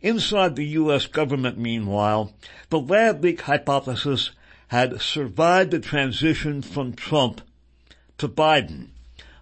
inside the U.S. government, meanwhile, the lab leak hypothesis had survived the transition from Trump to Biden.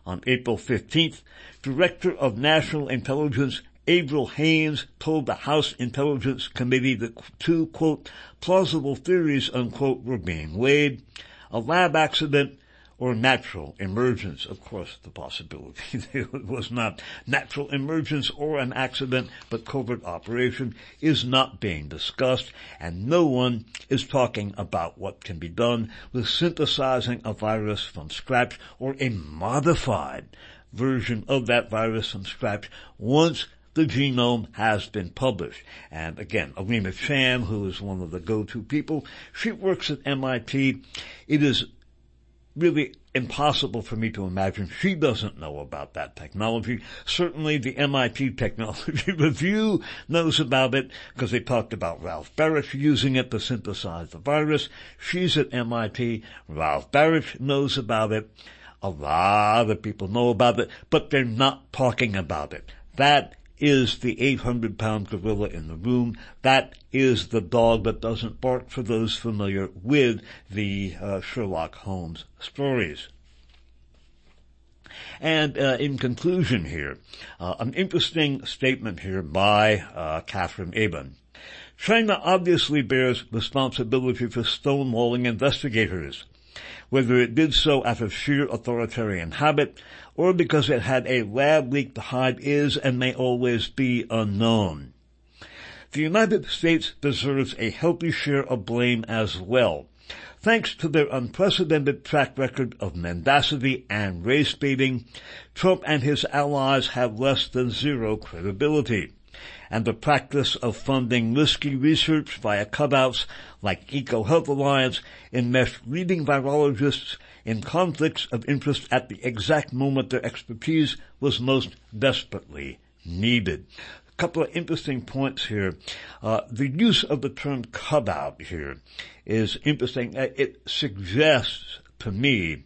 On April 15th, Director of National Intelligence Avril Haines told the House Intelligence Committee that two, quote, plausible theories, unquote, were being weighed. A lab accident or natural emergence. Of course, the possibility it was not natural emergence or an accident, but covert operation is not being discussed, and no one is talking about what can be done with synthesizing a virus from scratch or a modified version of that virus from scratch once the genome has been published. And again, Alina Chan, who is one of the go-to people, she works at MIT. It is really impossible for me to imagine she doesn't know about that technology. Certainly the MIT Technology Review knows about it because they talked about Ralph Baric using it to synthesize the virus. She's at MIT. Ralph Baric knows about it. A lot of people know about it, but they're not talking about it. That is the 800 pound gorilla in the room. That is the dog that doesn't bark for those familiar with the uh, Sherlock Holmes stories. And uh, in conclusion here, uh, an interesting statement here by uh, Katherine Eban. China obviously bears responsibility for stonewalling investigators whether it did so out of sheer authoritarian habit or because it had a lab leak to hide is and may always be unknown. The United States deserves a healthy share of blame as well. Thanks to their unprecedented track record of mendacity and race baiting, Trump and his allies have less than zero credibility and the practice of funding risky research via cutouts like EcoHealth Alliance enmeshed leading virologists in conflicts of interest at the exact moment their expertise was most desperately needed. A couple of interesting points here. Uh, the use of the term cutout here is interesting. It suggests to me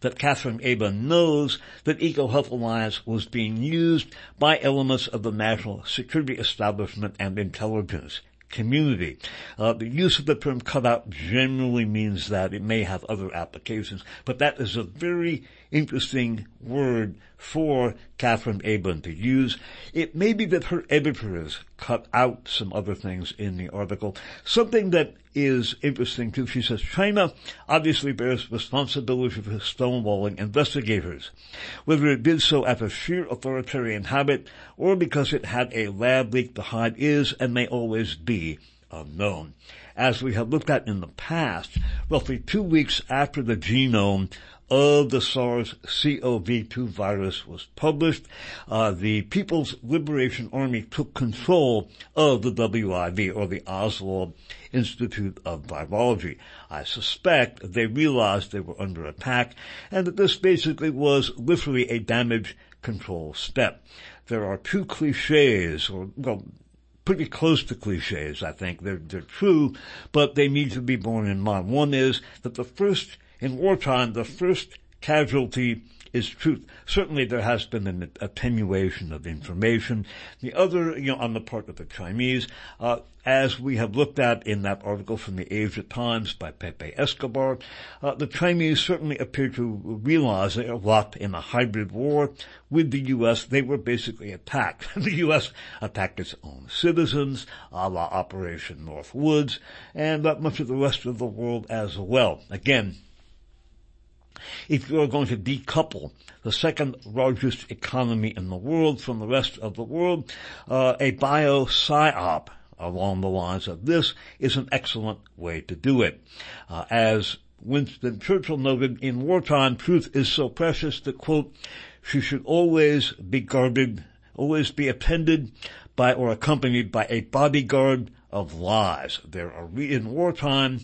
that Katherine Eban knows that EcoHealth Alliance was being used by elements of the national security establishment and intelligence community. Uh, the use of the term cutout generally means that it may have other applications, but that is a very interesting word for Katherine Eban to use. It may be that her editors cut out some other things in the article. Something that is interesting too, she says, China obviously bears responsibility for stonewalling investigators, whether it did so out of sheer authoritarian habit or because it had a lab leak hide is and may always be unknown. As we have looked at in the past, roughly two weeks after the genome of the SARS-CoV-2 virus was published, uh, the People's Liberation Army took control of the WIV, or the Oswald Institute of Virology. I suspect they realized they were under attack and that this basically was literally a damage control step. There are two cliches, or, well, pretty close to cliches, I think. They're, they're true, but they need to be borne in mind. One is that the first in wartime, the first casualty is truth. Certainly there has been an attenuation of information. The other, you know, on the part of the Chinese, uh, as we have looked at in that article from the Asia Times by Pepe Escobar, uh, the Chinese certainly appear to realize they are locked in a hybrid war with the U.S. They were basically attacked. the U.S. attacked its own citizens, a la Operation Northwoods, and uh, much of the rest of the world as well. Again, if you are going to decouple the second largest economy in the world from the rest of the world, uh, a bio psyop along the lines of this is an excellent way to do it. Uh, as Winston Churchill noted, in wartime, truth is so precious that, quote, she should always be guarded, always be appended by or accompanied by a bodyguard of lies. There are, in wartime,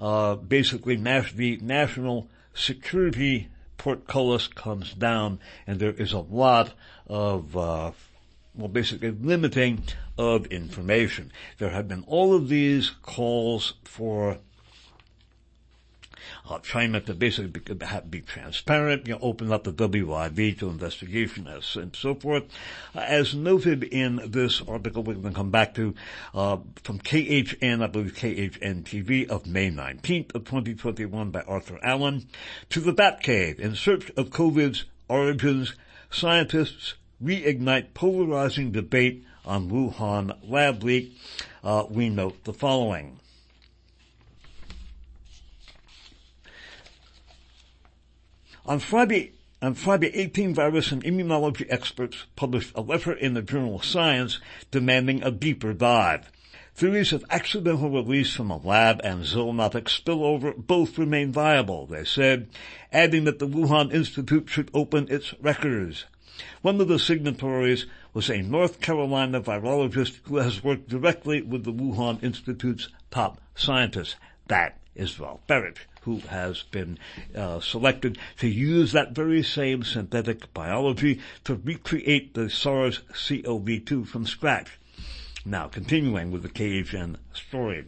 uh, basically the national security portcullis comes down and there is a lot of, uh, well, basically limiting of information. There have been all of these calls for uh, China to basically be, be transparent, you know, open up the WIV to investigation as, and so forth. Uh, as noted in this article we're going to come back to, uh, from KHN, I believe KHN TV of May 19th of 2021 by Arthur Allen, to the Batcave in search of COVID's origins, scientists reignite polarizing debate on Wuhan lab leak. Uh, we note the following. On Friday, on Friday, 18 virus and immunology experts published a letter in the journal Science demanding a deeper dive. Theories of accidental release from a lab and zoonotic spillover both remain viable, they said, adding that the Wuhan Institute should open its records. One of the signatories was a North Carolina virologist who has worked directly with the Wuhan Institute's top scientists. That is Ralph Baric, who has been uh, selected to use that very same synthetic biology to recreate the SARS-CoV-2 from scratch. Now, continuing with the KHN story.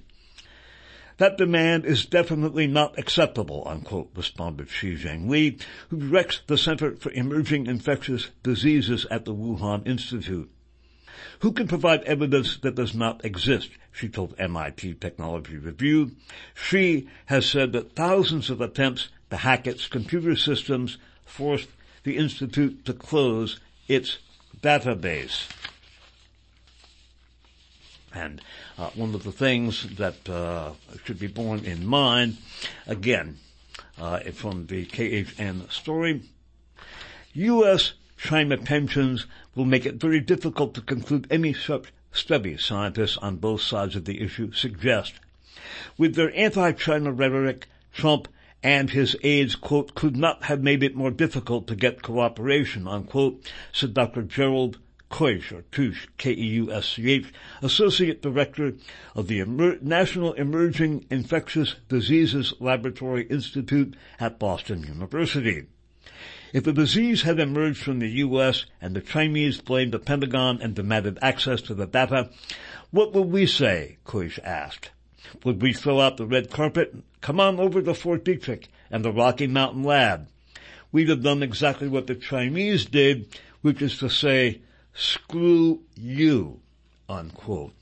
That demand is definitely not acceptable, unquote, responded Shi Zhengli, who directs the Center for Emerging Infectious Diseases at the Wuhan Institute. Who can provide evidence that does not exist? She told MIT Technology Review. She has said that thousands of attempts to hack its computer systems forced the Institute to close its database. And uh, one of the things that uh, should be borne in mind, again, uh, from the KHN story, U.S. China tensions will make it very difficult to conclude any such study, scientists on both sides of the issue suggest. With their anti-China rhetoric, Trump and his aides, quote, could not have made it more difficult to get cooperation, unquote, said Dr. Gerald Keusch, or Tusch, K-E-U-S-C-H, Associate Director of the Emer- National Emerging Infectious Diseases Laboratory Institute at Boston University. If the disease had emerged from the U.S. and the Chinese blamed the Pentagon and demanded access to the data, what would we say? Keusch asked. Would we throw out the red carpet? Come on over to Fort Detrick and the Rocky Mountain Lab. We'd have done exactly what the Chinese did, which is to say, screw you, unquote.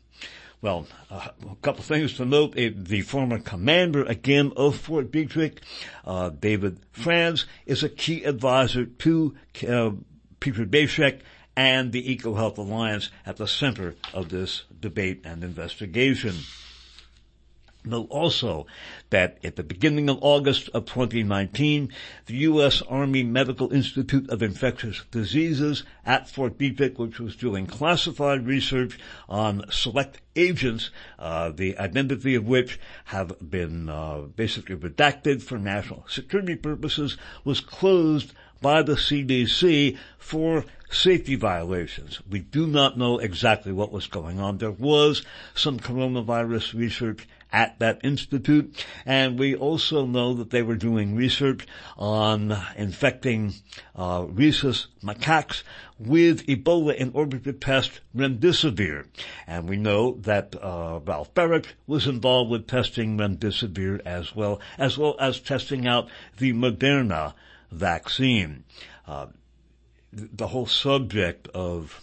Well, uh, a couple of things to note. The former commander, again, of Fort Detrick, uh, David Franz, is a key advisor to uh, Peter Daszak and the EcoHealth Alliance at the center of this debate and investigation. Note also that at the beginning of August of 2019, the U.S. Army Medical Institute of Infectious Diseases at Fort Detrick, which was doing classified research on select agents, uh, the identity of which have been uh, basically redacted for national security purposes, was closed by the CDC for safety violations. We do not know exactly what was going on. There was some coronavirus research at that institute. And we also know that they were doing research on infecting uh, rhesus macaques with Ebola in order to test remdesivir. And we know that uh, Ralph Baric was involved with testing remdesivir as well, as well as testing out the Moderna vaccine. Uh, the whole subject of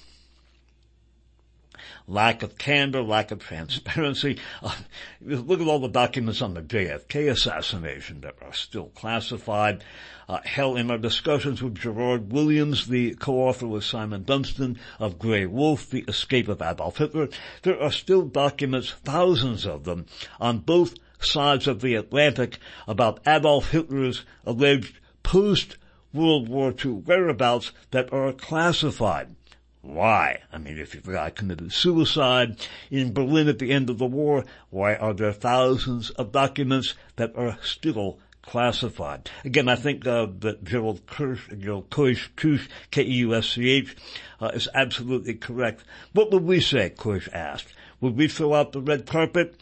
lack of candor, lack of transparency. Uh, look at all the documents on the JFK assassination that are still classified. Uh, hell, in our discussions with Gerard Williams, the co-author with Simon Dunstan of Grey Wolf, The Escape of Adolf Hitler, there are still documents, thousands of them, on both sides of the Atlantic about Adolf Hitler's alleged post World War II whereabouts that are classified. Why? I mean, if the guy committed suicide in Berlin at the end of the war, why are there thousands of documents that are still classified? Again, I think uh, that Gerald Kirsch, Gerald Keusch, Keusch, K-E-U-S-C-H, uh, is absolutely correct. What would we say? Keusch asked. Would we throw out the red carpet?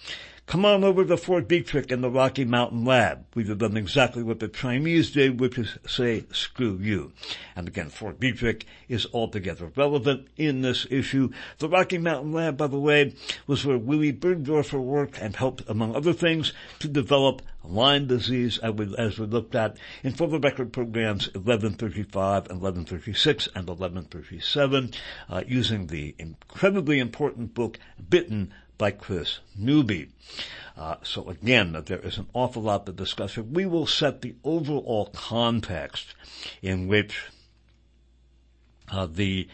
Come on over to Fort Detrick in the Rocky Mountain Lab. We'd have done exactly what the Chinese did, which is say, screw you. And again, Fort Detrick is altogether relevant in this issue. The Rocky Mountain Lab, by the way, was where Willy Burgdorfer worked and helped, among other things, to develop Lyme disease, as we looked at in For the Record programs 1135 and 1136 and 1137, uh, using the incredibly important book, Bitten by Chris Newby. Uh, so again, there is an awful lot to discuss. We will set the overall context in which uh, the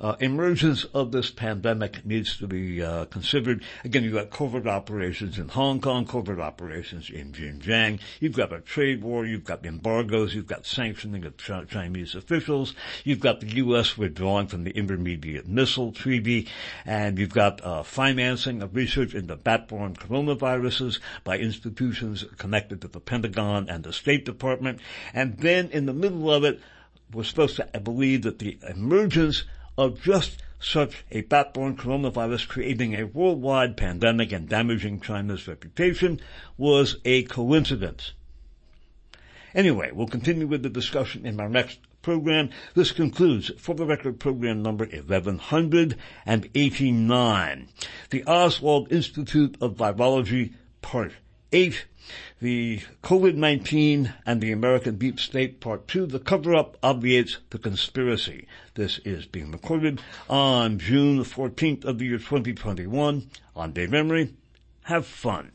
uh, emergence of this pandemic needs to be uh, considered. Again, you've got covert operations in Hong Kong, covert operations in Xinjiang. You've got a trade war. You've got embargoes. You've got sanctioning of Ch- Chinese officials. You've got the U.S. withdrawing from the Intermediate Missile Treaty, and you've got uh, financing of research into bat-borne coronaviruses by institutions connected to the Pentagon and the State Department. And then in the middle of it, we're supposed to believe that the emergence of just such a bat-borne coronavirus creating a worldwide pandemic and damaging China's reputation was a coincidence. Anyway, we'll continue with the discussion in our next program. This concludes, for the record, program number 1189. The Oswald Institute of Virology, Part 8. The COVID-19 and the American Deep State, Part 2. The cover-up obviates the conspiracy. This is being recorded on June 14th of the year 2021. On Dave Emory, Have fun.